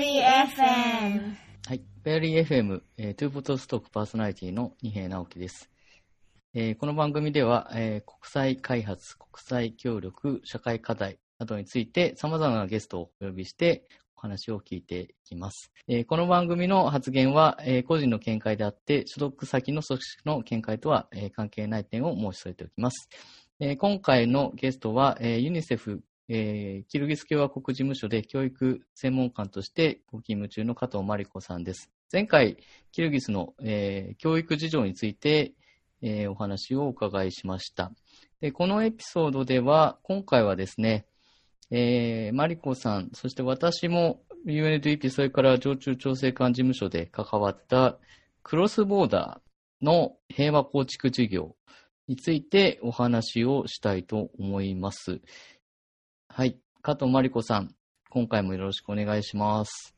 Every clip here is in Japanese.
リー FM。はい。ベアリー FM、えー、トゥーボトストークパーソナリティの二平直樹です。えー、この番組では、えー、国際開発、国際協力、社会課題などについて様々なゲストをお呼びしてお話を聞いていきます。えー、この番組の発言は、え個人の見解であって、所属先の組織の見解とは、え関係ない点を申し添えておきます。え今回のゲストは、えユニセフえー、キルギス共和国事務所で教育専門官としてご勤務中の加藤真理子さんです。前回、キルギスの、えー、教育事情について、えー、お話をお伺いしました。でこのエピソードでは、今回はですね、えー、マリコさん、そして私も UNDP、それから常駐調整官事務所で関わったクロスボーダーの平和構築事業についてお話をしたいと思います。はい。加藤真理子さん、今回もよろしくお願いします。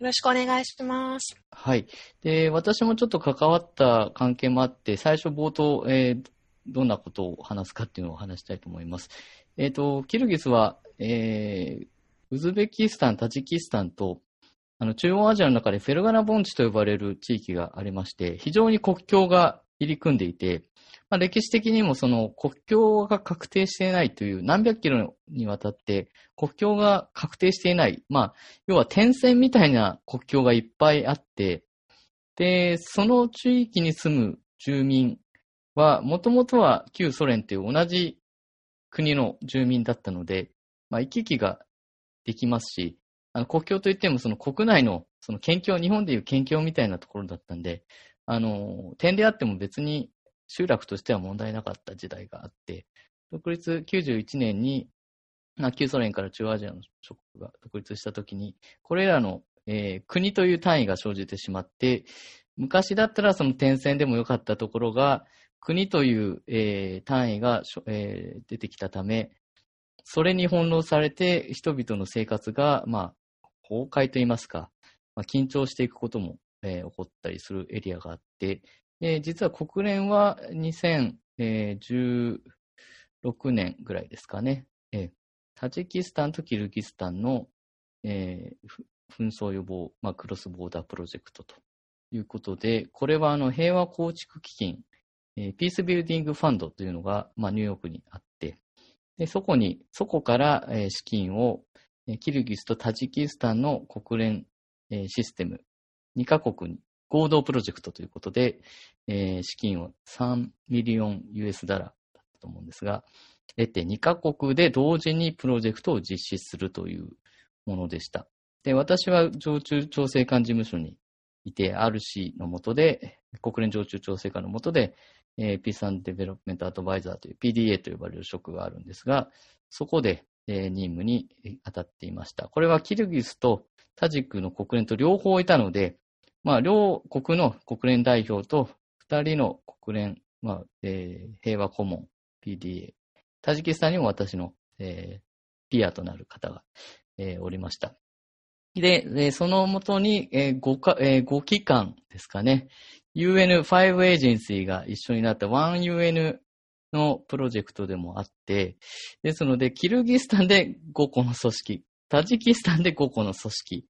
よろしくお願いします。はい。で、私もちょっと関わった関係もあって、最初冒頭、えー、どんなことを話すかっていうのを話したいと思います。えっ、ー、と、キルギスは、えー、ウズベキスタン、タジキスタンと、あの、中央アジアの中でフェルガナ盆地と呼ばれる地域がありまして、非常に国境が入り組んでいて、まあ、歴史的にもその国境が確定していないという何百キロにわたって国境が確定していない、まあ、要は点線みたいな国境がいっぱいあって、で、その地域に住む住民は、もともとは旧ソ連という同じ国の住民だったので、まあ、行き来ができますし、あの国境といってもその国内のその県境、日本でいう県境みたいなところだったんで、あの、点であっても別に集落としては問題なかった時代があって、独立91年に、旧ソ連から中央アジアの諸国が独立したときに、これらの、えー、国という単位が生じてしまって、昔だったらその点線でもよかったところが、国という、えー、単位が、えー、出てきたため、それに翻弄されて人々の生活が、まあ、崩壊といいますか、まあ、緊張していくことも、えー、起こったりするエリアがあって、えー、実は国連は2016年ぐらいですかね、えー、タジキスタンとキルギスタンの、えー、紛争予防、まあ、クロスボーダープロジェクトということで、これはあの平和構築基金、えー、ピースビルディングファンドというのが、まあ、ニューヨークにあって、でそこに、そこから、えー、資金を、キルギスとタジキスタンの国連、えー、システム2カ国に合同プロジェクトということで、えー、資金を3ミリオン US ダラーだったと思うんですが、得て2カ国で同時にプロジェクトを実施するというものでした。で、私は常駐調整官事務所にいて、RC の下で、国連常駐調整官の下で、えー、Peace and Development Advisor という PDA と呼ばれる職があるんですが、そこで、えー、任務に当たっていました。これはキルギスとタジクの国連と両方いたので、まあ、両国の国連代表と二人の国連、まあ、えー、平和顧問 PDA、タジキスタンにも私の、えー、ピアとなる方が、えー、おりました。で、そのもとに、えー 5, えー、5機関ですかね、UN5 エージェンシーが一緒になった OneUN のプロジェクトでもあって、ですので、キルギスタンで5個の組織、タジキスタンで5個の組織、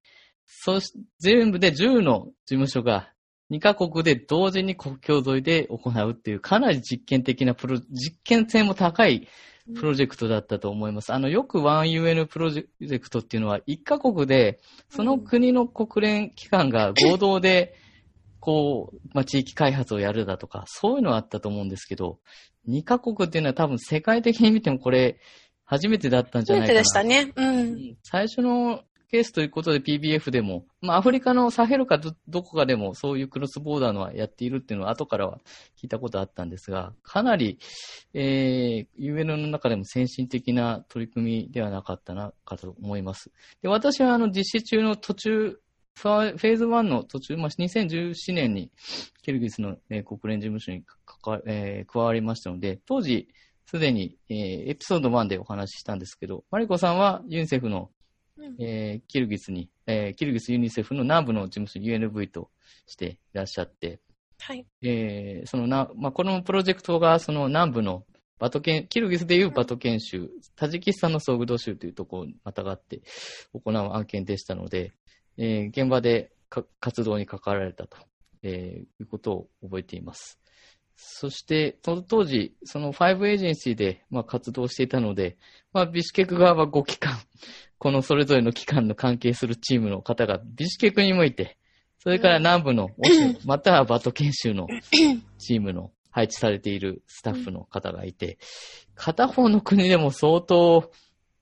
そし、全部で10の事務所が2カ国で同時に国境沿いで行うっていうかなり実験的なプロ、実験性も高いプロジェクトだったと思います。あの、よく 1UN プロジェクトっていうのは1カ国でその国の国連機関が合同でこう、まあ、地域開発をやるだとか、そういうのはあったと思うんですけど、2カ国っていうのは多分世界的に見てもこれ、初めてだったんじゃないかな。初めてでしたね。うん。最初のケースということで PBF でも、まあ、アフリカのサヘルかどどこかでもそういうクロスボーダーのはやっているっていうのは後からは聞いたことあったんですが、かなり、えー、UN の中でも先進的な取り組みではなかったな、かと思います。で私はあの実施中の途中、フェーズ1の途中、まあ、2017年にキルギスの、えー、国連事務所に、えー、加わりましたので、当時、すでに、えー、エピソード1でお話ししたんですけど、マリコさんはユンセフのえー、キルギスに、えー、キルギスユニセフの南部の事務所 UNV としていらっしゃって、はい。えー、そのな、まあ、このプロジェクトがその南部のバト研、キルギスでいうバト研修、タジキスタンのソグド州というところにまたがって行う案件でしたので、えー現場でか活動に関わられたと、えーいうことを覚えています。そして、その当時、その5エージェンシーで、まあ、活動していたので、まあ、ビシュケク側は5機関、このそれぞれの機関の関係するチームの方がビシュケクに向いて、それから南部の またはバト研修の チームの配置されているスタッフの方がいて、片方の国でも相当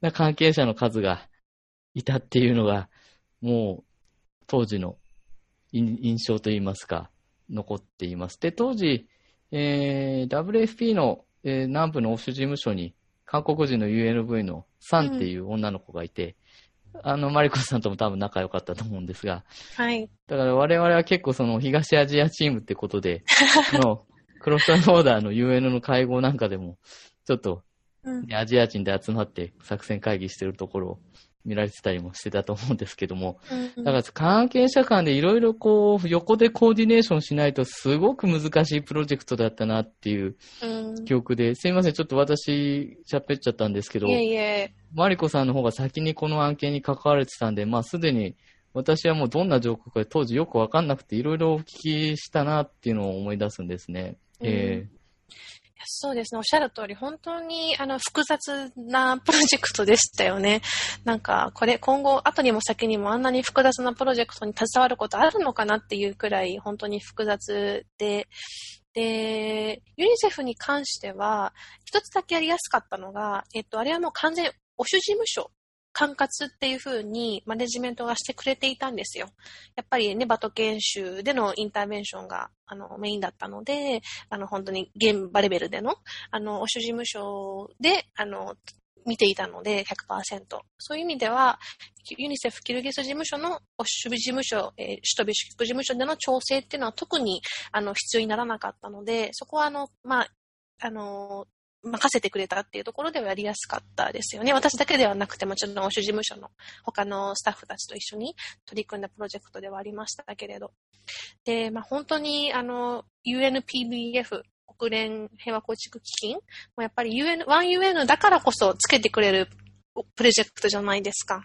な関係者の数がいたっていうのが、もう当時の印印象といいますか、残っています。で、当時、えー WFP の、えー南部のオフィス事務所に韓国人の UNV のサンっていう女の子がいて、あの、マリコさんとも多分仲良かったと思うんですが、はい。だから我々は結構その東アジアチームってことで、のクロスボーダーの UN の会合なんかでも、ちょっとうん。ねアジア人で集まって作戦会議してるところを見られてたりもしてたと思うんですけども、うんだから関係者間でいろいろこう横でコーディネーションしないとすごく難しいプロジェクトだったなっていううん。記憶で、すいません、ちょっと私喋っちゃったんですけど。い、えいえ。マリコさんの方が先にこの案件に関われてたんで、まあすでに私はもうどんな状況か当時よくわかんなくていろいろお聞きしたなっていうのを思い出すんですね。えいやそうですね。おっしゃる通り、本当にあの複雑なプロジェクトでしたよね。なんか、これ、今後、後にも先にもあんなに複雑なプロジェクトに携わることあるのかなっていうくらい、本当に複雑で、で、ユニセフに関しては、一つだけやりやすかったのが、えっと、あれはもう完全、お主事務所、管轄っていう風にマネジメントがしてくれていたんですよ。やっぱりね、バト研修でのインターベンションがあのメインだったので、あの本当に現場レベルでの、あの、お主事務所で、あの、見ていたので100%。そういう意味では、ユニセフキルギス事務所のお守備事務所、えー首都ビシュク事務所での調整っていうのは特にあの必要にならなかったので、そこはあの、まあ、あの、任せてくれたっていうところではやりやすかったですよね。私だけではなくてもちろんお主事務所の他のスタッフたちと一緒に取り組んだプロジェクトではありましたけれど。で、まあ本当にあの UNPBF 国連平和構築基金もやっぱり UN、1UN だからこそつけてくれるプロジェクトじゃないですか。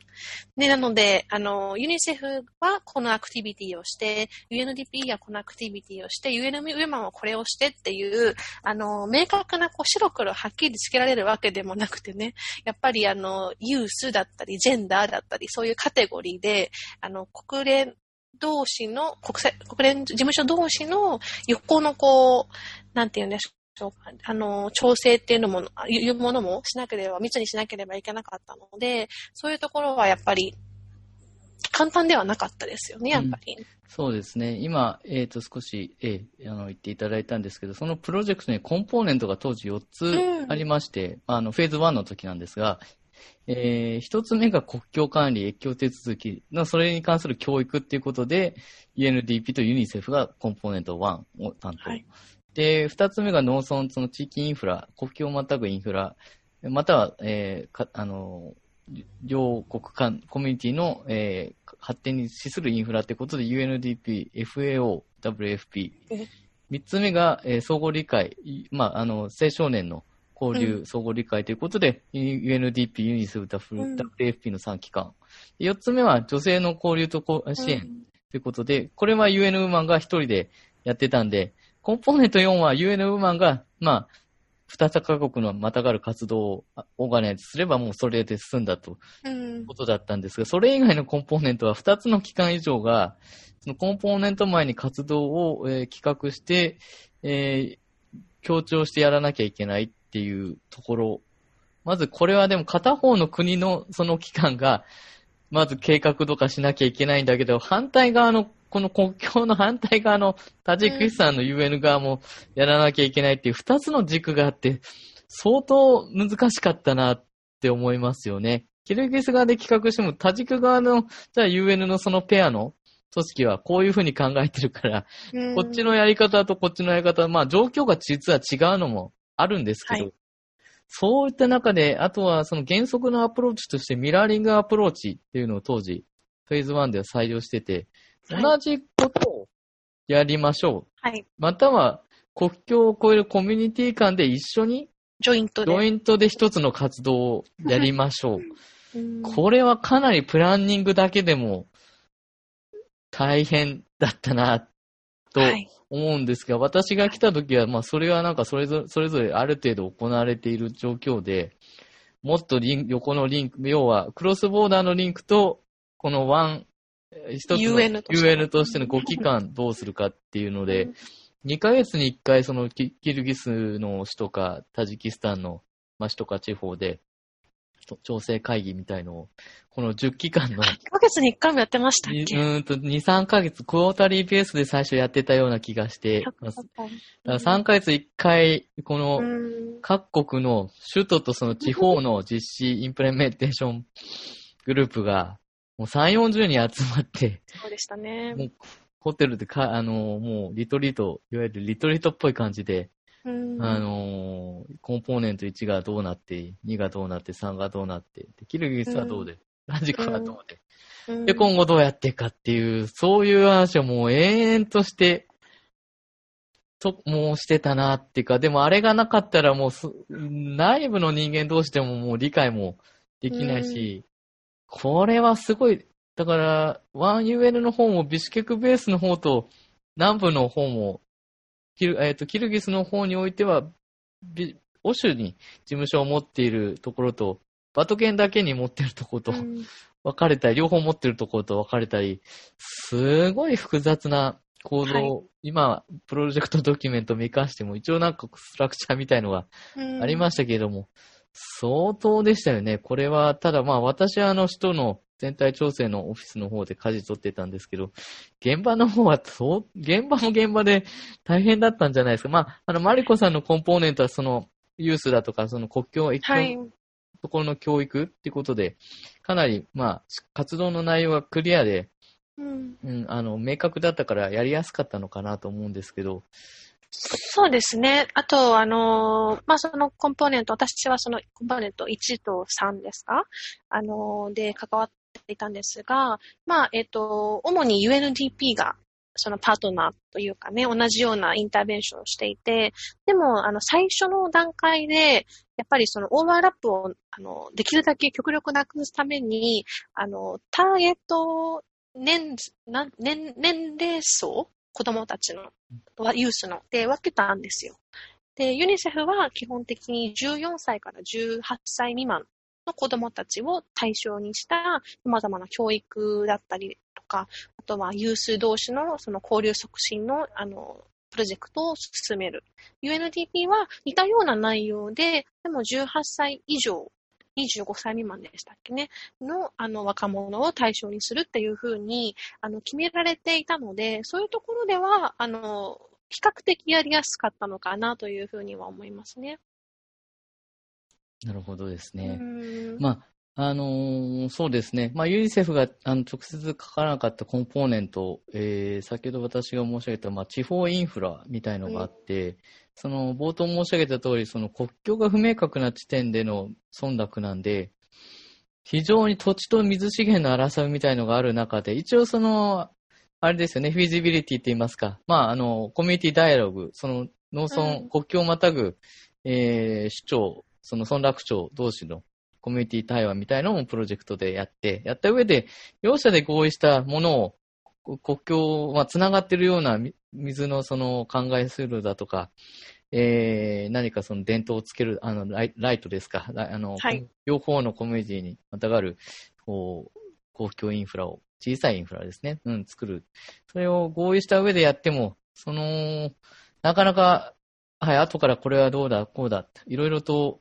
で、なので、あの、ユニセフはこのアクティビティをして、UNDP はこのアクティビティをして、UN ウェマンはこれをしてっていう、あの、明確なこう白黒はっきりつけられるわけでもなくてね、やっぱりあの、ユースだったり、ジェンダーだったり、そういうカテゴリーで、あの、国連同士の、国際、国連事務所同士の横のこう、なんて言うんでしょう。あの、調整っていうのも、いうものもしなければ、密にしなければいけなかったので、そういうところはやっぱり、簡単ではなかったですよね、やっぱり。そうですね。今、えっ、と、少し、えーあの、言っていただいたんですけど、そのプロジェクトにコンポーネントが当時4つうんありまして、あの、フェーズ1の時なんですが、えー一つ目が国境管理、越境手続きの、それに関する教育っていうことで、UNDP とユニセフがコンポーネント1を担当。はいで、二つ目が農村、その地域インフラ、国境をまたぐインフラ、または、えーか、あの、両国間、コミュニティの、えー発展に資するインフラってことで UNDP、FAO、WFP うん。三つ目が、えー相互理解、いまあ、あの、青少年の交流、う相互理解ということで、UNDP、ユニセフ、うん WFP の3機関。四つ目は女性の交流とこう支援ということで、これは UN ウーマンが一人でやってたんで、コンポーネント4は UN ウーマンが、まあ、二つカ国のまたがる活動をあオーガナイズすればもうそれで済んだとうん。ことだったんですが、それ以外のコンポーネントは2つの期間以上が、そのコンポーネント前に活動を、えー企画して、えー強調してやらなきゃいけないっていうところ。まずこれはでも片方の国のその機関が、まず計画とかしなきゃいけないんだけど、反対側の、この国境の反対側のタジキスタンの UN 側もやらなきゃいけないっていう2つの軸があって、相当難しかったなって思いますよね。キルギス側で企画しても、タジク側の、じゃあ UN のそのペアの組織はこういうふうに考えてるから、うんこっちのやり方とこっちのやり方、まあ状況が実は違うのもあるんですけど、はいそういった中で、あとはその原則のアプローチとしてミラーリングアプローチっていうのを当時、フェーズ1では採用してて、はい同じことをやりましょう。はい。または国境を越えるコミュニティ間で一緒にジョイントで。ジョイントで一つの活動をやりましょう。うんこれはかなりプランニングだけでも大変だったな、とはい。思うんですが、私が来た時は、まあ、それはなんかそれぞれ、それぞれある程度行われている状況で、もっとリン横のリンク、要は、クロスボーダーのリンクと、このワン、えー一つの UN として。の UN としての5期間どうするかっていうので、2ヶ月に1回そのキキルギスの首都かタジキスタンの、まあ、首都か地方で、と調整会議みたいのを、この10期間の、1ヶ月に1回もやってましたっけ？ーんと2、3ヶ月、クォータリーペースで最初やってたような気がして、まあだから3ヶ月1回、このうん。各国の首都とその地方の実施 implementation group が、もう3、40人集まって、そうでしたね。もうホテルでか、あの、もうリトリート、いわゆるリトリートっぽい感じで、うん。あの、コンポーネント1がどうなって、2がどうなって、3がどうなって、でキルギスはどうで、タジクはどうで、うん。で、今後どうやっていくかっていう、そういう話をもう延々として、と、もうしてたなっていうか、でもあれがなかったらもうす、内部の人間同士でももう理解もできないし、これはすごい、だから、1UN の方もビシュケクベースの方と南部の方も、キル,、えーとキルギスの方においては、ビオシュに事務所を持っているところと、バトケンだけに持っているところと、うん。分かれたり、両方持ってるところと分かれたり、すごい複雑な構造、はい。今、プロジェクトドキュメント見返しても、一応なんかストラクチャーみたいのがありましたけれども、相当でしたよね。これは、ただまあ私はあの人の全体調整のオフィスの方で舵取ってたんですけど、現場の方はそう、現場も現場で大変だったんじゃないですか。まあ、あの、マリコさんのコンポーネントはその、ユースだとか、その国境、一はい。ところの教育っていうことで、かなり、まあ、活動の内容がクリアで、うんうん、あの、明確だったからやりやすかったのかなと思うんですけど、そうですね。あと、あのまあ、そのコンポーネント、私はそのコンポーネント1と3ですか？あので関わっていたんですが、まあ、えっ、と、主に UNDP がそのパートナーというかね、同じようなインターベンションをしていて、でも、あの、最初の段階で、やっぱりそのオーバーラップを、あの、できるだけ極力なくすために、あの、ターゲット年、年、年齢層子供たちの、ユースの、で分けたんですよ。で、ユニセフは基本的に14歳から18歳未満の子供たちを対象にした様々な教育だったりとか、あとはユース同士のその交流促進の、あの、プロジェクトを進める。UNDP は似たような内容で、でも18歳以上、25歳未満でしたっけね、の、あの、若者を対象にするっていうふうに、あの、決められていたので、そういうところでは、あの、比較的やりやすかったのかなというふうには思いますね。なるほどですうね。んまあ、あのーそうですね。まあ、ユニセフがあの直接書かなかったコンポーネント、えー、先ほど私が申し上げた、まあ、地方インフラみたいのがあって、その、冒頭申し上げた通り、その国境が不明確な地点での忖度なんで、非常に土地と水資源の争いみたいのがある中で、一応その、あれですよね、フィジビリティって言いますか。まあ、あの、コミュニティダイアログ、その農村、うん国境をまたぐ、えー、首長、その村落長同士のコミュニティ対話みたいのもプロジェクトでやって、やった上で、両者で合意したものを、こ国境、まあ、つながってるようなみ水のその考えするだとか、えー、何かその伝統をつける、あの、ライライトですか、ラあの、はい。両方のコミュニティにまたがる、こう、公共インフラを、小さいインフラですね、うん、作る。それを合意した上でやっても、その、なかなか、はい、後からこれはどうだ、こうだ、いろいろと、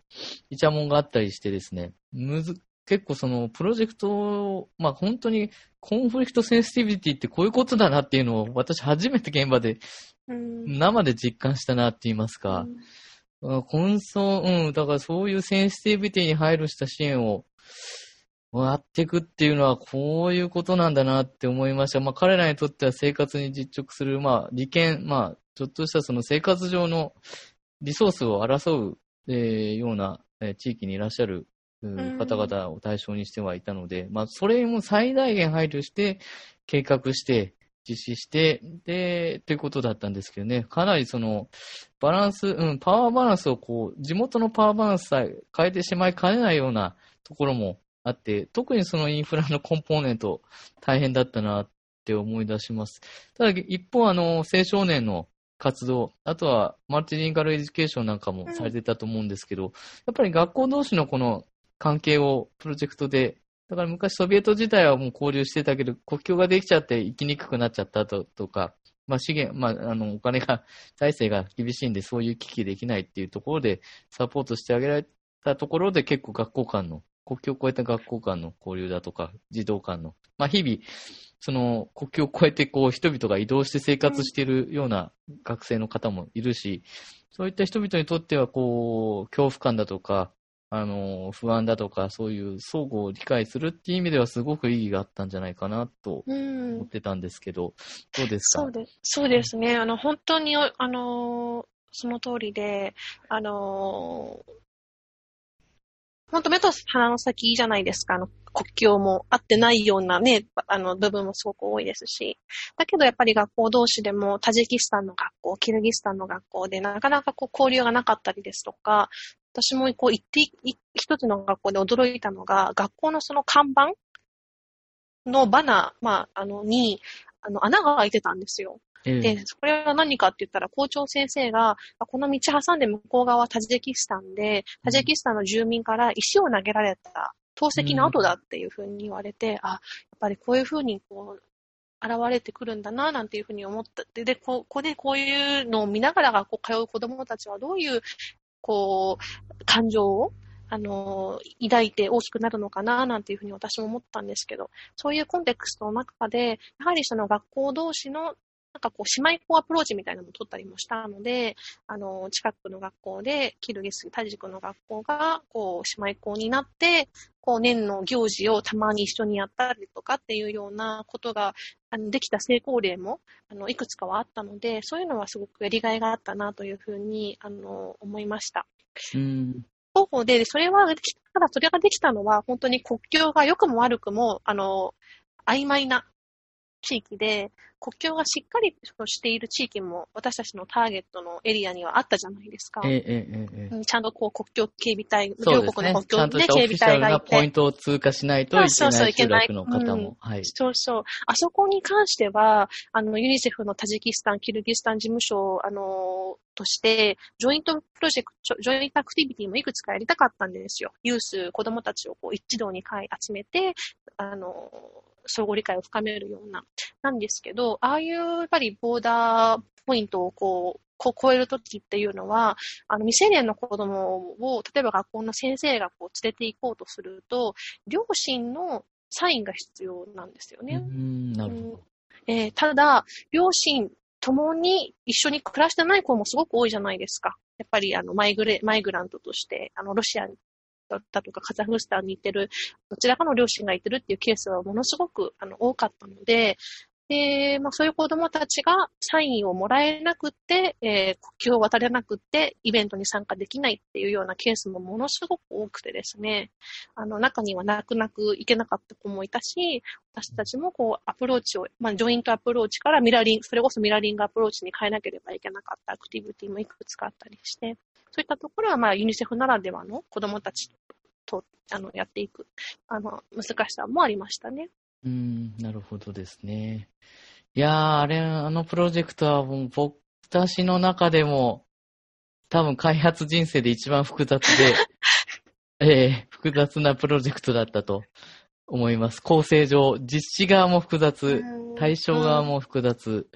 イチャモンがあったりしてですね、むず、結構その、プロジェクト、まあ本当に、 conflict sensitivity ってこういうことだなっていうのを、私初めて現場で、うん。生で実感したなって言いますか、うん、混層、うん、だからそういう sensitivity に配慮した支援をやっていくっていうのはこういうことなんだなって思いました。まあ彼らにとっては生活に直結する、まあ利権、まあちょっとしたその生活上のリソースを争う、えーような、えー地域にいらっしゃる方々を対象にしてはいたので、まあそれも最大限配慮して計画して実施して、で、ということだったんですけどね、かなりその、バランス、うん、パワーバランスをこう、地元のパワーバランスさえ変えてしまいかねないようなところもあって、特にそのインフラのコンポーネント大変だったなっって思い出します。ただ、一方、あの、青少年の活動、あとはマルチリンガルエデュケーションなんかもされてたと思うんですけど、やっぱり学校同士のこの関係をプロジェクトで、だから昔ソビエト時代はもう交流してたけど、国境ができちゃって行きにくくなっちゃったととか、まあ資源、まああのお金が、財政が厳しいんでそういう危機できないっていうところでサポートしてあげられたところで結構学校間の、国境を越えた学校間の交流だとか、児童間の、まあ日々、その国境を越えてこう人々が移動して生活しているような学生の方もいるし、そういった人々にとってはこう、恐怖感だとか、あの、不安だとか、そういう相互を理解するっていう意味ではすごく意義があったんじゃないかなと思ってたんですけど、どうですか？そうです。そうですね。あの、本当に、あの、その通りで、あの、本当目と鼻の先じゃないですか。あの、国境も合ってないようなね、あの、部分もすごく多いですし。だけどやっぱり学校同士でも、タジキスタンの学校、キルギスタンの学校でなかなかこう交流がなかったりですとか、私もこう行って、一つの学校で驚いたのが、学校のその看板のバナー、まあ、あの、に、あの、穴が開いてたんですよ。で、これは何かって言ったら、校長先生が、この道挟んで向こう側はタジキスタンで、タジキスタンの住民から石を投げられた投石の跡だっていうふうに言われて、うん、あ、やっぱりこういうふうにこう、現れてくるんだな、なんていうふうに思った。で、で、ここでこういうのを見ながら学校通う子供たちはどういう、こう、感情をあの、抱いて大きくなるのかな、なんていうふうに私も思ったんですけど、そういうコンテクストの中で、やはりその学校同士のなんかこう、姉妹校アプローチみたいなのも取ったりもしたので、あの、近くの学校で、キルギス、タジクの学校が、こう、姉妹校になって、こう、年の行事をたまに一緒にやったりとかっていうようなことが、あの、できた成功例も、あの、いくつかはあったので、そういうのはすごくやりがいがあったなというふうに、あの、思いました。うん方法で、それは、ただそれができたのは、本当に国境が良くも悪くも、あの、曖昧な地域で、国境がしっかりとしている地域も私たちのターゲットのエリアにはあったじゃないですか。ええええ、ちゃんとこう国境警備隊、両国の国境で、ね、警備隊がいて。ポイントを通過しないといけないの方も。そうそう。あそこに関しては、あの、ユニセフのタジキスタン、キルギスタン事務所、あの、として、 joint project、 joint activity もいくつかやりたかったんですよ。ユース、子供たちをこう一堂に会集めて、あの、相互理解を深めるような、なんですけど、ああいうやっぱり border point をこう、こう超えるときっていうのは、あの、未成年の子供を、例えば学校の先生がこう連れて行こうとすると、両親のサインが必要なんですよね。うんなるほど。えー、ただ、両親共に一緒に暮らしてない子もすごく多いじゃないですか。やっぱりあのマイグレマイグラントとして、あのロシアだったとかカザフスタンに行ってる、どちらかの両親がいてるっていうケースはものすごくあの多かったので、で、まあ、そういう子供たちがサインをもらえなくて、えー、国境を渡れなくて、イベントに参加できないっていうようなケースもものすごく多くてですね、あの、中には泣く泣く行けなかった子もいたし、私たちもこう、アプローチを、まあ、 joint approach から mirroring、それこそ mirroring approach に変えなければいけなかったアクティビティもいくつかあったりして、そういったところは、まあ、ユニセフならではの子供たちと、あの、やっていく、あの、難しさもありましたね。うん、なるほどですね。いやー、あれ、あのプロジェクトはもう僕、私の中でも、多分開発人生で一番複雑で、ええー、複雑なプロジェクトだったと思います。構成上、実施側も複雑、対象側も複雑。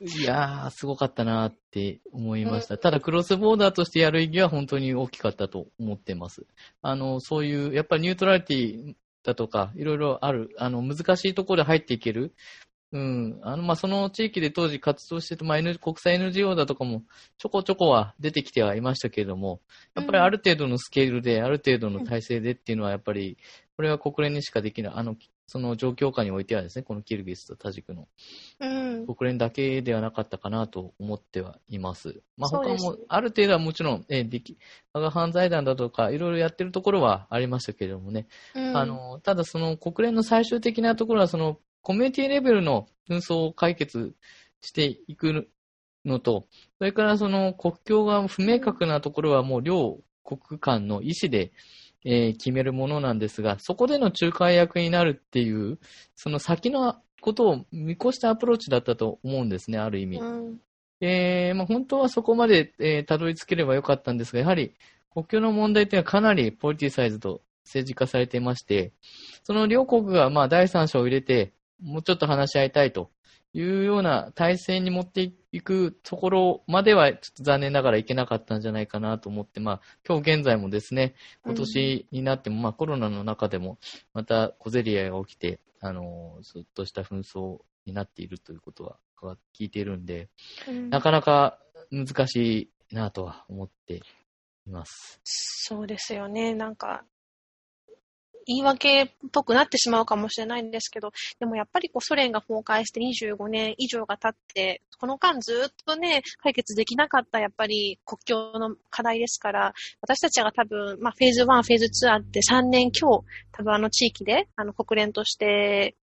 いやー、すごかったなって思いました。ただ、クロスボーダーとしてやる意義は本当に大きかったと思ってます。あの、そういう、やっぱりニュートラリティだとか、いろいろある、あの、難しいところで入っていける。うん。あの、まあ、その地域で当時活動してて、まあ、N、国際 NGO だとかもちょこちょこは出てきてはいましたけれども、やっぱりある程度のスケールで、ある程度の体制でっていうのはやっぱり、これは国連にしかできない、あの、その状況下においてはですね、このキルギスとタジクの、国連だけではなかったかなと思ってはいます。まあ、他も、ある程度はもちろん、えー、でき、犯罪団だとか、いろいろやってるところはありましたけれどもね、うん、あの、ただその国連の最終的なところは、その、コミュニティレベルの紛争を解決していくのと、それからその国境が不明確なところはもう両国間の意思で、えー、決めるものなんですが、そこでの仲介役になるっていう、その先のことを見越したアプローチだったと思うんですね、ある意味。うんえーまあ、本当はそこまで、えーたどり着ければよかったんですが、やはり国境の問題というのはかなりポリティサイズと政治化されていまして、その両国がまあ第三者を入れて、もうちょっと話し合いたいというような体制に持っていくところまでは、ちょっと残念ながらいけなかったんじゃないかなと思って、まあ、今日現在もですね、今年になっても、まあコロナの中でも、また小競り合いが起きて、あの、ずっとした紛争になっているということは聞いているんで、うんなかなか難しいなとは思っています。そうですよね。なんか、言い訳っぽくなってしまうかもしれないんですけど、でもやっぱりこうソ連が崩壊して25年以上が経って、この間ずっとね、解決できなかったやっぱり国境の課題ですから、私たちが多分、まあフェーズ1、フェーズ2あって3年今日、多分あの地域で、あの国連として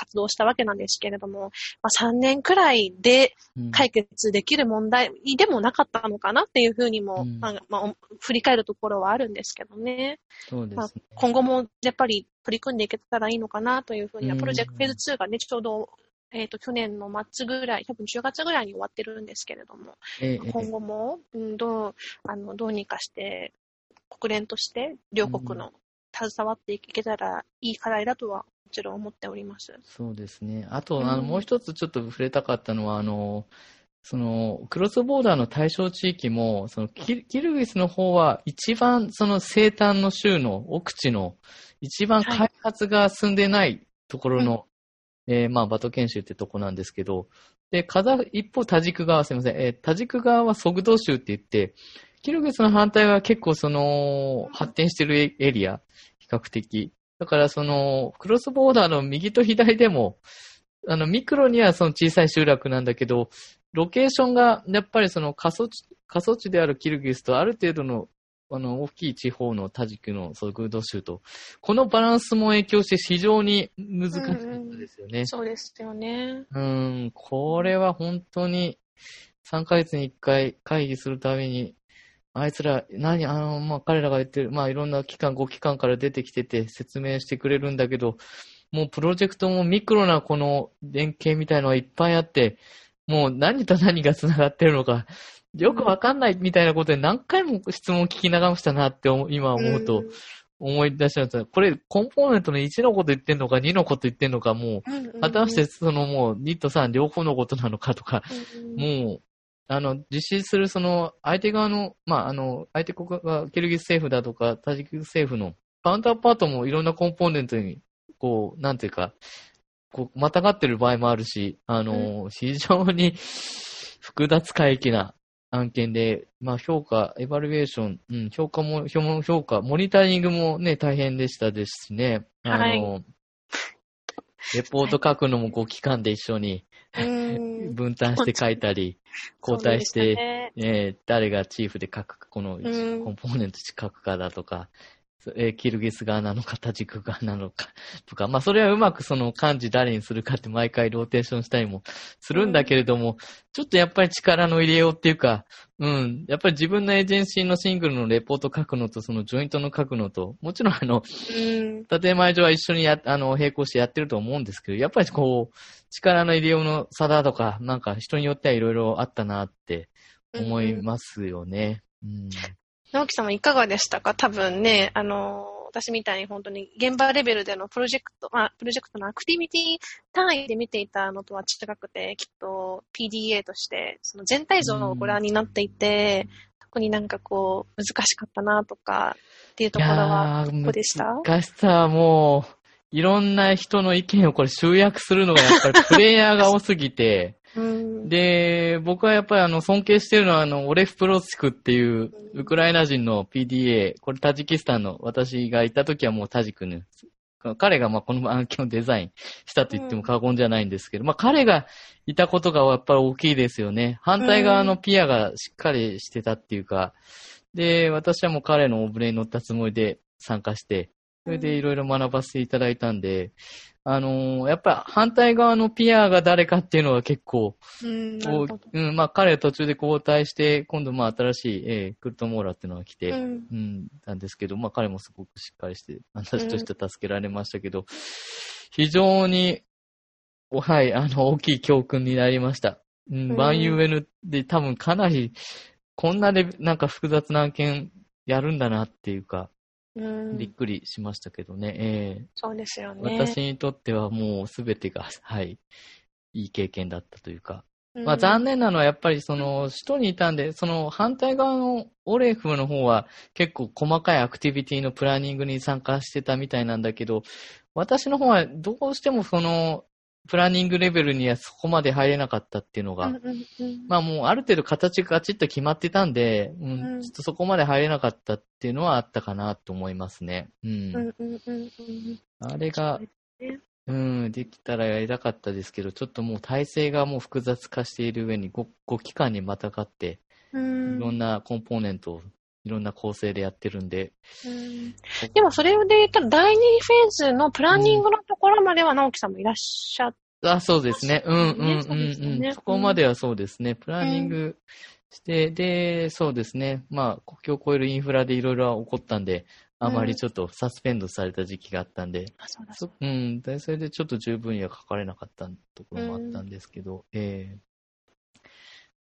活動したわけなんですけれども、まあ3年くらいでうん。解決できる問題でもなかったのかなっていうふうにも、うん。まあまあ、振り返るところはあるんですけどね。まあそうですね。今後もやっぱり取り組んでいけたらいいのかなというふうには、うん。プロジェクトフェーズ2がね、ちょうど、えっ、と、去年の末ぐらい、多分10月ぐらいに終わってるんですけれども、ええ。今後も、うん、どう、あの、どうにかして、国連として両国の携わっていけたらいい課題だとは、もちろん思っております。そうですね。あと、うんあの、もう一つちょっと触れたかったのは、あの、その、クロスボーダーの対象地域も、そのキ、キルギスの方は一番その西端の州の奥地の一番はい開発が進んでないところの、えーまあ、バトケン州ってとこなんですけど、で、カザ、一方タジク側、すみません、えータジク側はソグド州って言って、キルギスの反対は結構その、発展してるエエリア、比較的。だからその、クロスボーダーの右と左でも、あの、ミクロにはその小さい集落なんだけど、ロケーションが、やっぱりその過疎地、過疎地であるキルギスとある程度の、あの、大きい地方のタジクのソグド州と、このバランスも影響して非常に難しかったですよね。そうですよね。うん、これは本当に3ヶ月に1回会議するたびに、あいつら、何、あの、まあ、彼らが言ってる、まあ、いろんな機関、5機関から出てきてて説明してくれるんだけど、もうプロジェクトもミクロなこの連携みたいのがいっぱいあって、もう何と何が繋がってるのか、よくわかんないみたいなことで何回も質問を聞き流したなって今思うと思い出しました。これ、コンポーネントの1のこと言ってんのか2のこと言ってんのか、もう、果たしてそのもう2と3両方のことなのかとか、もう、あの、実施するその相手側の、まあ、あの、相手国がキルギス政府だとか、タジキス政府のカウンターパートもいろんなコンポーネントに、こう、なんていうか、こう、またがってる場合もあるし、あの、非常に 複雑回帰な案件で、まあ、評価、エバルエーション、うん、評価も、評評価、モニタリングもね、大変でしたですしね。あの、レポート書くのも5機関で一緒にうん分担して書いたり、交代して、ねえー誰がチーフで書くか、このうん。コンポーネント書くかだとか、そえーキルギス側なのか、タジク側なのか、とか、まあそれはうまくその幹事誰にするかって毎回ローテーションしたりもするんだけれども、ちょっとやっぱり力の入れようっていうか、うん、やっぱり自分のエージェンシーのシングルのレポート書くのと、そのジョイントの書くのと、もちろんあの、うん建前上は一緒にや、あの、並行してやってると思うんですけど、やっぱりこう、力の入れようの差だとか、なんか人によってはいろいろあったなって思いますよね。うん。直樹さんはいかがでしたか？多分ね、あの、私みたいに本当に現場レベルでのプロジェクト、まあ、プロジェクトのアクティビティ単位で見ていたのとは違くて、きっと PDA として、その全体像をご覧になっていて、特になんかこう、難しかったなとか、っていうところは、どこでした？難しさはもう、いろんな人の意見をこれ集約するのがやっぱりプレイヤーが多すぎて、うん。で、僕はやっぱりあの、尊敬してるのはあの、オレフ・プロツクっていう、ウクライナ人の PDA、これタジキスタンの、私がいた時はもうタジクね、彼がまあこの案件をデザインしたと言っても過言じゃないんですけど、まあ彼がいたことがやっぱり大きいですよね。反対側のピアがしっかりしてたっていうか、で、私はもう彼のオブレに乗ったつもりで参加して、それでいろいろ学ばせていただいたんで、あのーやっぱり反対側のピアが誰かっていうのは結構、うん。うん、まあ彼は途中で交代して、今度まあ新しい、えークルトモーラっていうのが来て、ううん、ん。なんですけど、まあ彼もすごくしっかりして、私として助けられましたけど、非常にはい、あの、大きい教訓になりました。うん、うん 1UN で多分かなり、こんなで、なんか複雑な案件やるんだなっていうか、うんびっくりしましたけどね。えそうですよえね。私にとってはもうすべてが、はい、いい経験だったというか。まあ残念。念なのはやっぱりその、首都にいたんで、その反対側のオレフの方は結構細かいアクティビティのプランニングに参加してたみたいなんだけど、私の方はどうしてもその、プランニングレベルにはそこまで入れなかったっていうのが、うんうんうんまあもうある程度形がガチッと決まってたんで、うんうんちょっとそこまで入れなかったっていうのはあったかなと思いますね。うん。うんうんうんうんあれがそうん、できたらやりたかったですけど、ちょっともう体制がもう複雑化している上に 5, 5期間にまたがって、うんいろんなコンポーネントをいろんな構成でやってるんで。うんでもそれで言ったら第2フェーズのプランニングのところまでは直樹さんもいらっしゃっあ、そうですね。うんうんうんそうん。そこまではそうですね。プランニングして、で、そうですね。まあ、国境を越えるインフラでいろいろ起こったんで、あまりちょっとサスペンドされた時期があったんで、あそうだ。そうん、でそれでちょっと十分には書かれなかったところもあったんですけど、ええ。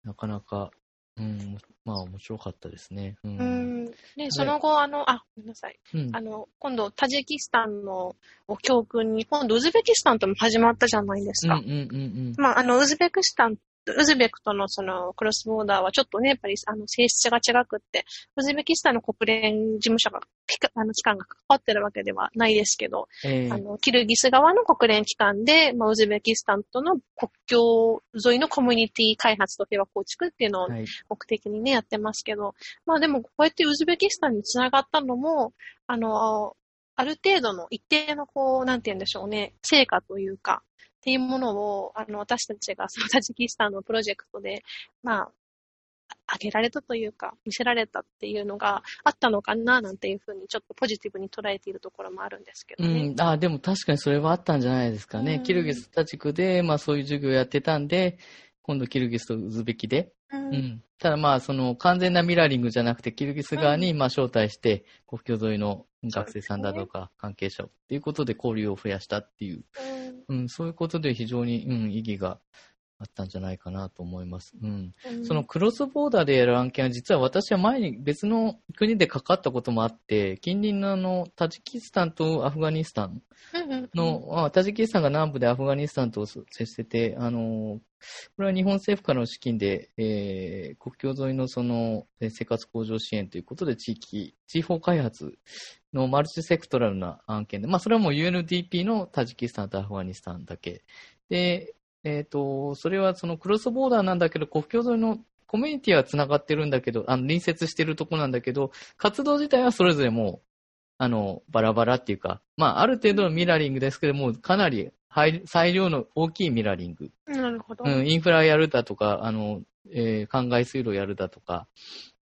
なかなか、うん、まあ面白かったですね。う。うんん。で、その後、あの、あ、ごめんなさい。うんあの、今度、タジキスタンのを教訓に、今度、ウズベキスタンとも始まったじゃないですか。うんうんうんまあ、あの、ウズベクスタン、ウズベクとのそのクロスボーダーはちょっとね、やっぱりあの性質が違くって、ウズベキスタンの国連事務所が、あの機関が関わってるわけではないですけど、うん。ええあの、キルギス側の国連機関で、まあ、ウズベキスタンとの国境沿いのコミュニティ開発と平和構築っていうのをはい。目的にね、やってますけど、まあでも、こうやってウズベキスタンにつながったのも、あの、ある程度の一定のこう、なんて言うんでしょうね、成果というか、っていうものを、あの、私たちがそのタジキスタンのプロジェクトで、まあ、あげられたというか、見せられたっていうのがあったのかな、なんていうふうに、ちょっとポジティブに捉えているところもあるんですけどうね。ん、あでも確かにそれはあったんじゃないですかね。うんキルギスタ地区で、まあそういう授業をやってたんで、今度キルギスとウズベキで、うん。うん。ただまあその完全なミラーリングじゃなくて、キルギス側にまあ招待して、国境沿いの学生さんだとか関係者をっていうことで交流を増やしたっていう、うん、そういうことで非常に、うん、意義があったんじゃないかなと思います。うん。うんそのクロスボーダーでやる案件は実は私は前に別の国でかかったこともあって、近隣のあのタジキスタンとアフガニスタンうんうんの、あタジキスタンが南部でアフガニスタンと接してて、あの、これは日本政府からの資金で、えー国境沿いのそのえー生活向上支援ということで地域、地方開発のマルチセクトラルな案件で、まあそれはもう UNDP のタジキスタンとアフガニスタンだけ。で、えっ、と、それはそのクロスボーダーなんだけど、国境沿いのコミュニティは繋がってるんだけど、あの、隣接してるとこなんだけど、活動自体はそれぞれもう、あの、バラバラっていうか、まあ、ある程度のミラーリングですけども、かなり配裁量の大きいミラーリング。なるほど。うん、インフラやるだとか、あの、えー、灌漑水路やるだとか、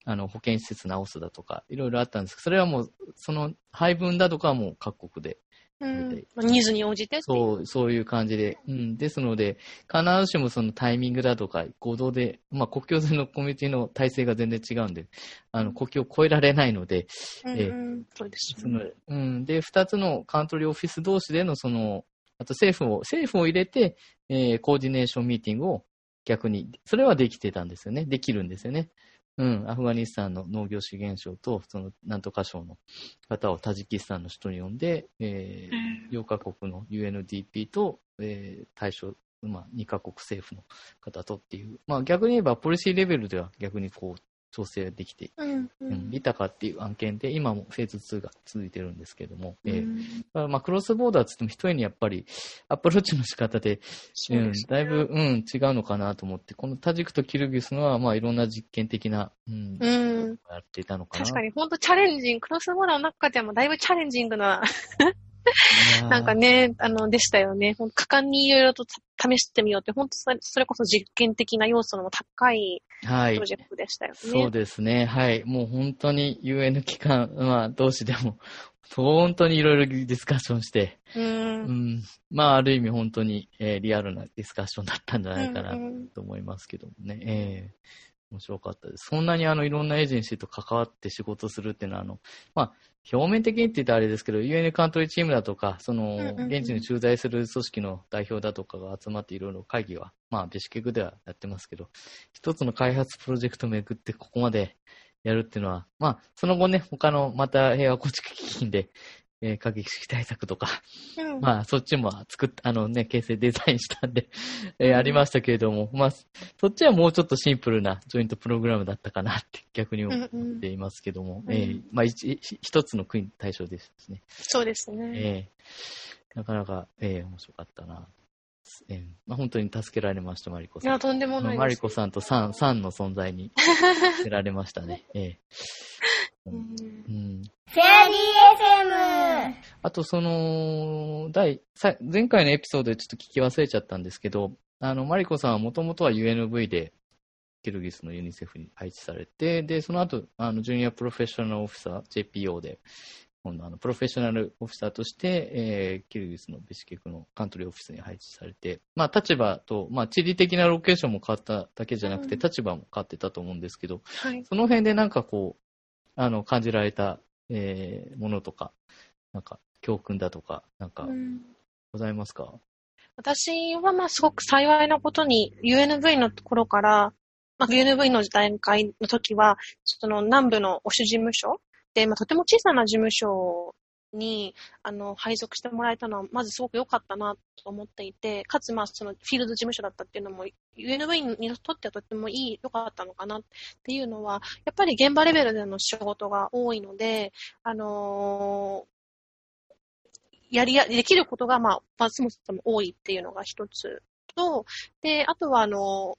あの、保健施設直すだとか、いろいろあったんですけど、それはもう、その配分だとかはもう各国でうんまあニーズに応じてそう、そういう感じで。うん。ですので、必ずしもそのタイミングだとか、合同で、まあ国境線のコミュニティの体制が全然違うんで、あの、国境を越えられないので、うんええうんそうですうん。で、二つのカントリーオフィス同士でのその、あと政府を、政府を入れて、えーコーディネーションミーティングを逆に、それはできてたんですよね。できるんですよね。うん。アフガニスタンの農業資源省と、その、なんとか省の方をタジキスタンの人に呼んで、えーうん4カ国の UNDP と、えー対象、まあ、2カ国政府の方とっていう、まあ逆に言えばポリシーレベルでは逆にこう調整できて、うんううんん、豊かっていう案件で、今もフェーズ2が続いてるんですけども、えーうん。だからまあクロスボーダーっつっても一重にやっぱりアプローチの仕方で、うんそうですね。だいぶ、うん、違うのかなと思って、このタジクとキルギスのは、まあいろんな実験的な、うん、うんやっていたのかな。確かに、本当チャレンジング、クロスボーダーの中でもだいぶチャレンジングな、なんかね、あの、でしたよね。ほんと果敢にいろいろと試してみようって、本当それこそ実験的な要素の高いはいプロ。ジェクトでしたよね。そうですね。はい。もう本当に UN 機関、まあ、同士でも、本当にいろいろディスカッションして、う。うんん。まあ、ある意味本当に、えーリアルなディスカッションだったんじゃないかなうんうんと思いますけどもね。ええ面白かったです。そんなにあの、いろんなエージェンシーと関わって仕事するっていうのは、あの、まあ、表面的にって言ったらあれですけど、UN カントリーチームだとか、その、現地に駐在する組織の代表だとかが集まっていろいろ会議は、まあ、ビシケクではやってますけど、一つの開発プロジェクトをめぐってここまでやるっていうのは、まあ、その後ね、他のまた平和構築基金で、えー、過激式対策とか、うん、まあ、そっちも作っ、あのね、形成デザインしたんで、えー、ありましたけれども、まあ、そっちはもうちょっとシンプルなジョイントプログラムだったかなって逆に思っていますけども、うんうん、えー、まあ一、一つの国対象ですね。そうですね。えー、なかなか、えー、面白かったな。えーまあ、本当に助けられました、マリコさん。いや、とんでもないマリコさんとサン、サンの存在に助けられましたね。えー、うん、フェアリー FM! あと、その、第、前回のエピソードでちょっと聞き忘れちゃったんですけど、あの、マリコさんはもともとは UNV で、キルギスのユニセフに配置されて、で、その後、あの、ジュニアプロフェッショナルオフィサー、JPO で、今度あの、プロフェッショナルオフィサーとして、えー、キルギスのビシケクのカントリーオフィスに配置されて、まあ、立場と、まあ、地理的なロケーションも変わっただけじゃなくて、うん、立場も変わってたと思うんですけど、はい、その辺でなんかこう、あの、感じられたえー、ものとか、なんか、教訓だとか、なんか、ございますか、うん、私は、まあ、すごく幸いなことに、UNV のところから、まあ、UNV の段階の時は、その南部の保守事務所で、まあ、とても小さな事務所に、あの、配属してもらえたのは、まずすごく良かったなと思っていて、かつ、まあ、その、フィールド事務所だったっていうのも、UNV にとってはとってもいい、良かったのかなっていうのは、やっぱり現場レベルでの仕事が多いので、あのー、やりや、できることが、まあ、まあ、そもそも多いっていうのが一つと、で、あとは、あの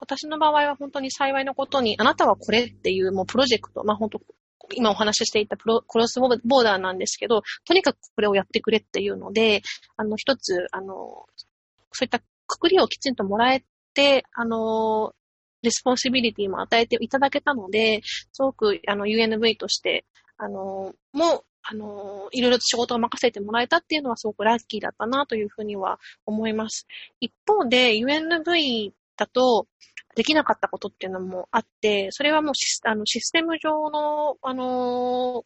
私の場合は本当に幸いなことに、あなたはこれっていうもうプロジェクト、まあ本当今お話ししていたプロクロスボーダーなんですけど、とにかくこれをやってくれっていうので、あの、一つ、あの、そういったくくりをきちんともらえて、あの、 responsibility も与えていただけたので、すごく、あの、UNV として、あの、もう、あの、いろいろと仕事を任せてもらえたっていうのはすごくラッキーだったなというふうには思います。一方で、UNV だと、できなかったことっていうのもあって、それはもうシスあのシステム上の、あの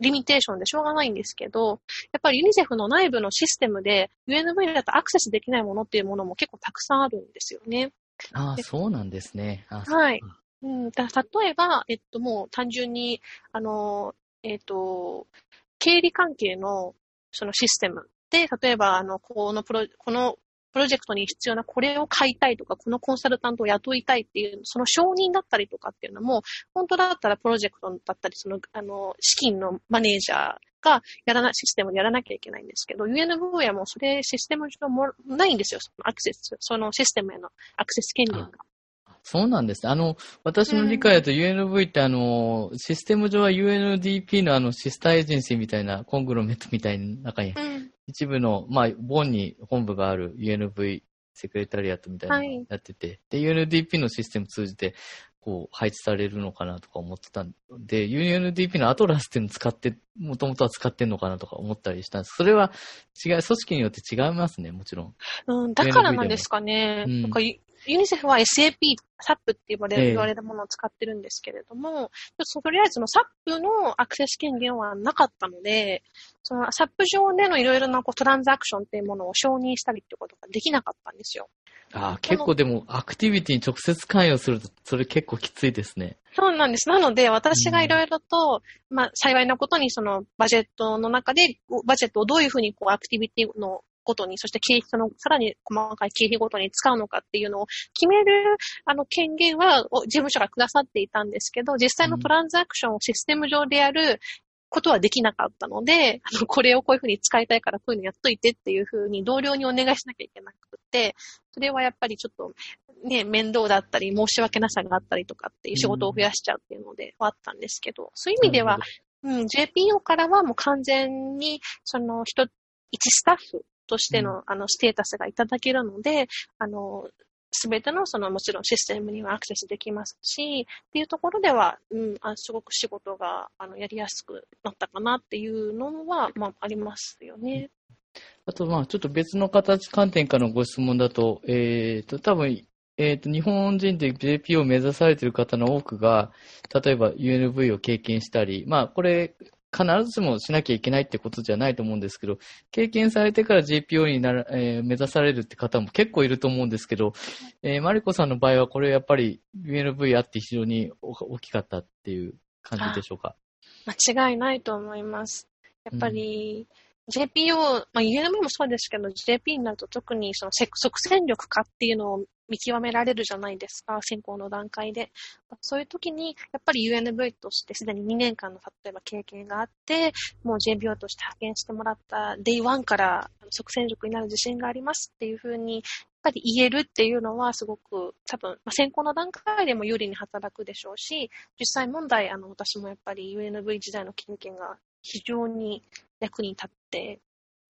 limitation でしょうがないんですけど、やっぱりユニセフの内部のシステムで UNV だとアクセスできないものっていうものも結構たくさんあるんですよね。ああ、そうなんですね。はい。うん、だ例えば、えっと、もう単純に、あの、えっと、経理関係のそのシステムで、例えば、あの、このプロ、このプロジェクトに必要なこれを買いたいとか、このコンサルタントを雇いたいっていう、その承認だったりとかっていうのも、本当だったらプロジェクトだったり、その、あの、資金のマネージャーがやらな、システムでやらなきゃいけないんですけど、UNV はもうそれシステム上もないんですよ、そのアクセス、そのシステムへのアクセス権限が。そうなんですあの、私の理解だと UNV ってあの、システム上は UNDP のあの、シスターエージェンシーみたいな、コングロメットみたいな中に一部の、まあ、ボンに本部がある UNV セクレタリアットみたいなのをやってて、はい、で、UNDP のシステム通じて、こう、配置されるのかなとか思ってたんで、UNDP のアトラスっていうのを使って、もともとは使ってんのかなとか思ったりしたんです。それは違う、組織によって違いますね、もちろん。うん、だからなんですかね。うん、なんかユニセフは SAP、SAP って言われる、言われるものを使ってるんですけれども、とりあえずの SAP のアクセス権限はなかったので、その SAP 上でのいろいろなこうトランザクションっていうものを承認したりっていうことができなかったんですよ。ああ、結構でもアクティビティに直接関与すると、それ結構きついですね。そうなんです。なので、私がいろいろと、うん、まあ、幸いなことに、その、バジェットの中で、バジェットをどういうふうに、こう、アクティビティのごとに、そして経費、その、さらに細かい経費ごとに使うのかっていうのを決める、あの、権限は、事務所がくださっていたんですけど、実際のトランザクションをシステム上でやる、ことはできなかったので、あの、これをこういうふうに使いたいからこういうのやっといてっていうふうに同僚にお願いしなきゃいけなくて、それはやっぱりちょっとね、面倒だったり、申し訳なさがあったりとかっていう仕事を増やしちゃうっていうのではあったんですけど、そういう意味では、うん、JPO からはもう完全に、その人、一スタッフとしての、あの、ステータスがいただけるので、あの、すべての、その、もちろんシステムにはアクセスできますし、っていうところでは、うん、あすごく仕事が、あの、やりやすくなったかなっていうのは、まあ、ありますよね。あと、まあ、ちょっと別の形、観点からのご質問だと、えっ、ー、と、多分、えっ、と、日本人で JP を目指されている方の多くが、例えば UNV を経験したり、まあ、これ、必ずしもしなきゃいけないってことじゃないと思うんですけど、経験されてから GPO になる、えー目指されるって方も結構いると思うんですけど、えーマリコさんの場合はこれやっぱり UNV あって非常に大大きかったっていう感じでしょうか？間違いないと思います。やっぱり、JPO、まあ、UNM もそうですけど、JP になると特にそのせ即戦力化っていうのを見極められるじゃないですか、選考の段階で。そういう時に、やっぱり UNV としてすでに2年間の例えば経験があって、もう JPO として派遣してもらった Day1 から即戦力になる自信がありますっていうふうに、やっぱり言えるっていうのはすごく多分、まあ、選考の段階でも有利に働くでしょうし、実際問題、あの、私もやっぱり UNV 時代の経験が非常に役に立って、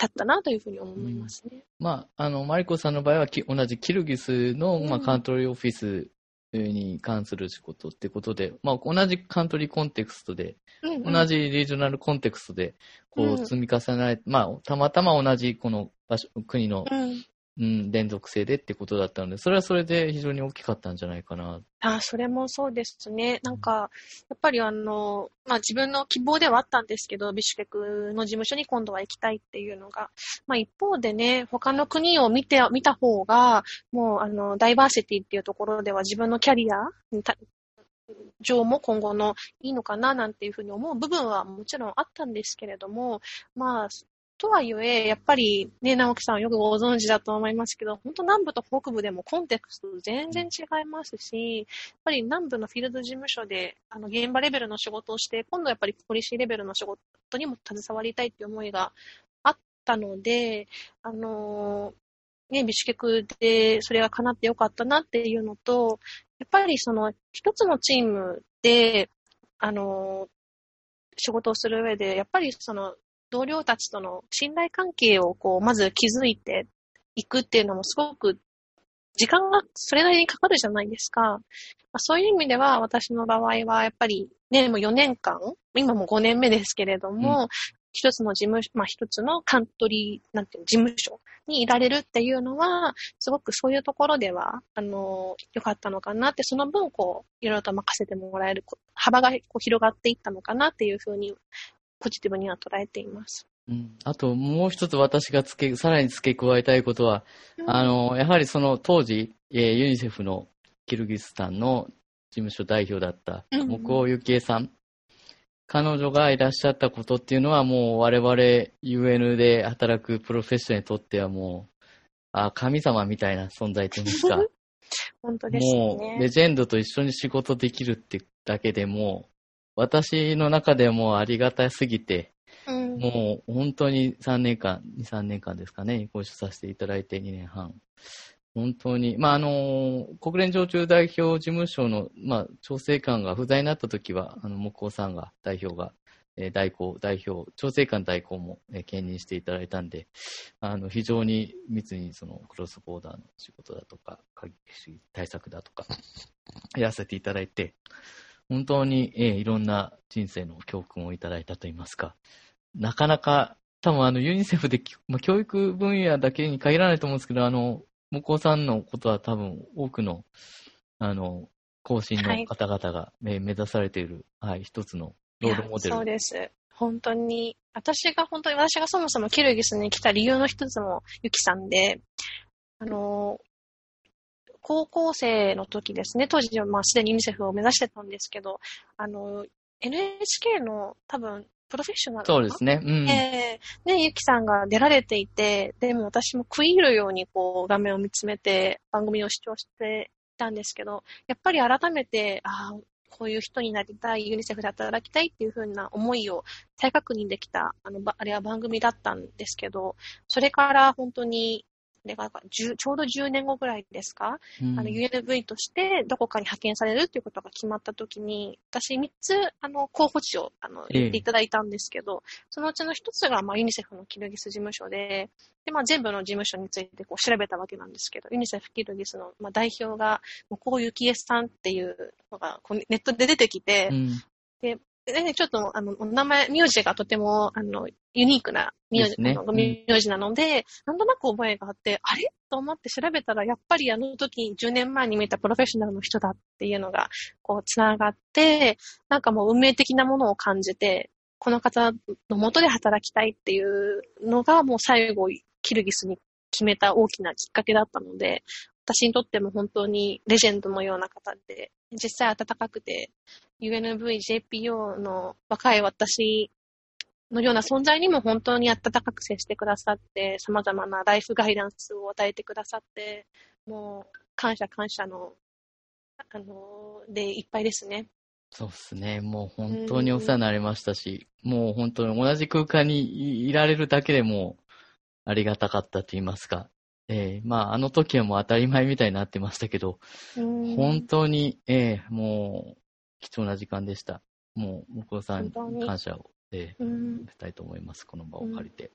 立ったなというふうに思いますね。まあ、あの、マリコさんの場合はき同じキルギスの、まあ、うんカントリーオフィスに関する仕事ってことで、まあ、同じカントリーコンテクストで、うんうん。同じリージョナルコンテクストで、こうん。う、積み重ねられて、まあ、たまたま同じこの場所、国の、うん。うん、連続性でってことだったので、それはそれで非常に大きかったんじゃないかな。あ、それもそうですね。なんか、やっぱりあの、まあ自分の希望ではあったんですけど、ビシュケクの事務所に今度は行きたいっていうのが、まあ一方でね、他の国を見て、見た方が、もうあの、ダイバーシティっていうところでは自分のキャリア上も今後のいいのかななんていうふうに思う部分はもちろんあったんですけれども、まあ、とはいえ、やっぱりね、直樹さんよくご存知だと思いますけど、本当南部と北部でもコンテクスト全然違いますし、やっぱり南部のフィールド事務所で、あの、現場レベルの仕事をして、今度やっぱりポリシーレベルの仕事にも携わりたいっていう思いがあったので、あのね、ビシュケクでそれが叶ってよかったなっていうのと、やっぱりその一つのチームで、あの仕事をする上で、やっぱりその同僚たちとの信頼関係をこう、まず築いていくっていうのもすごく時間がそれなりにかかるじゃないですか。まあ、そういう意味では私の場合はやっぱりね、もう4年間、今も5年目ですけれども、一つの事務所、まあ一つのカントリー、なんていうの、事務所にいられるっていうのは、すごくそういうところでは、あの、良かったのかなって、その分、こう、いろいろと任せてもらえる、幅がこう広がっていったのかなっていうふうに、ポジティブには捉えています。うん。あと、もう一つ私が付け、さらに付け加えたいことは、あの、やはりその当時、えーユニセフのキルギスタンの事務所代表だった、うんうん木尾幸恵さん。彼女がいらっしゃったことっていうのはもう我々 UN で働くプロフェッショナルにとってはもう、あ、神様みたいな存在といいますか。本当ですよもう、レね。ジェンドと一緒に仕事できるってだけでもう、私の中でもありがたすぎて、うん。もう本当に3年間、2、3年間ですかね、ご一緒させていただいて2年半。本当に、まあ、あの、国連常駐代表事務所の、まあ、調整官が不在になった時は、あの、木工さんが、代表が、えー代行、代表、調整官代行も、えー兼任していただいたんで、あの、非常に密にその、クロスボーダーの仕事だとか、会議対策だとか、やらせていただいて、本当に、えーいろんな人生の教訓をいただいたといいますか、なかなか、多分あのユニセフで、まあ、教育分野だけに限らないと思うんですけど、あの、向こうさんのことは多分多くの、あの、後進の方々が、え目指されている、はい、一つのロールモデル。そうです。本当に、私が本当に、私がそもそもキルギスに来た理由の一つもユキさんで、あの、高校生の時ですね、当時はまあすでにユニセフを目指してたんですけど、あの、NHK の多分、プロフェッショナルそうですね。うん。えー、ね、ゆきさんが出られていて、でも私も食い入るようにこう画面を見つめて番組を視聴していたんですけど、やっぱり改めて、ああ、こういう人になりたい、ユニセフで働きたいっていう風な思いを再確認できた、あの、ばあれは番組だったんですけど、それから本当に、これが10ちょうど10年後ぐらいですか、うん。あの、UNV としてどこかに派遣されるっていうことが決まったときに、私3つ、あの、候補地を、あの、ええ。言っていただいたんですけど、そのうちの1つが、まあ、ユニセフのキルギス事務所で、で、まあ、全部の事務所についてこう調べたわけなんですけど、ユニセフキルギスの、まあ、代表が、こういうキエさんっていうのがこうネットで出てきてう、ん。でね、ちょっと、あの、お名前、名字がとても、あの、ユニークな名字,、ね。名字なので、なんとなく覚えがあって、あれ？と思って調べたら、やっぱりあの時10年前に見たプロフェッショナルの人だっていうのが、こう、つながって、なんかもう運命的なものを感じて、この方の元で働きたいっていうのが、もう最後、キルギスに決めた大きなきっかけだったので、私にとっても本当にレジェンドのような方で、実際温かくて、UNV、JPO の若い私のような存在にも本当に温かく接してくださって、様々なライフガイダンスを与えてくださって、もう感謝感謝の、あの、でいっぱいですね。そうですね。もう本当にお世話になりましたし、もう本当に同じ空間にいいられるだけでもうありがたかったと言いますか。えーまあ、あの時はもう当たり前みたいになってましたけど、うん本当に、えーもう貴重な時間でした。もう、木尾さんに感謝を、えーうんしたいと思います。この場を借りて。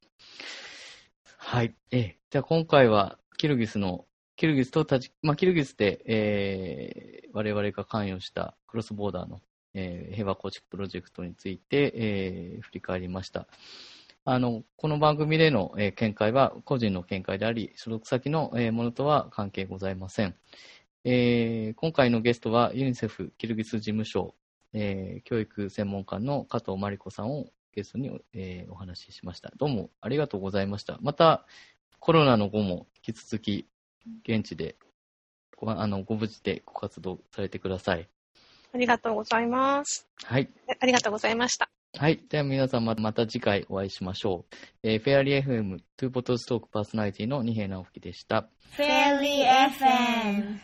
はい。えーじゃあ今回は、キルギスの、キルギスとタジ、まあ、キルギスで、えー我々が関与したクロスボーダーの、えー平和構築プロジェクトについて、えー振り返りました。あの、この番組での、えー見解は個人の見解であり、所属先の、えーものとは関係ございません。えー今回のゲストはユニセフキルギス事務所、えー教育専門官の加藤真理子さんをゲストに、えーお話ししました。どうもありがとうございました。また、コロナの後も引き続き現地でごあのご無事でご活動されてください。ありがとうございます。はい。ありがとうございました。はい。では皆さんままた次回お会いしましょう。えーフェアリー FM、トゥーボトルストークパーソナリティの二平直樹でした。Fairy FM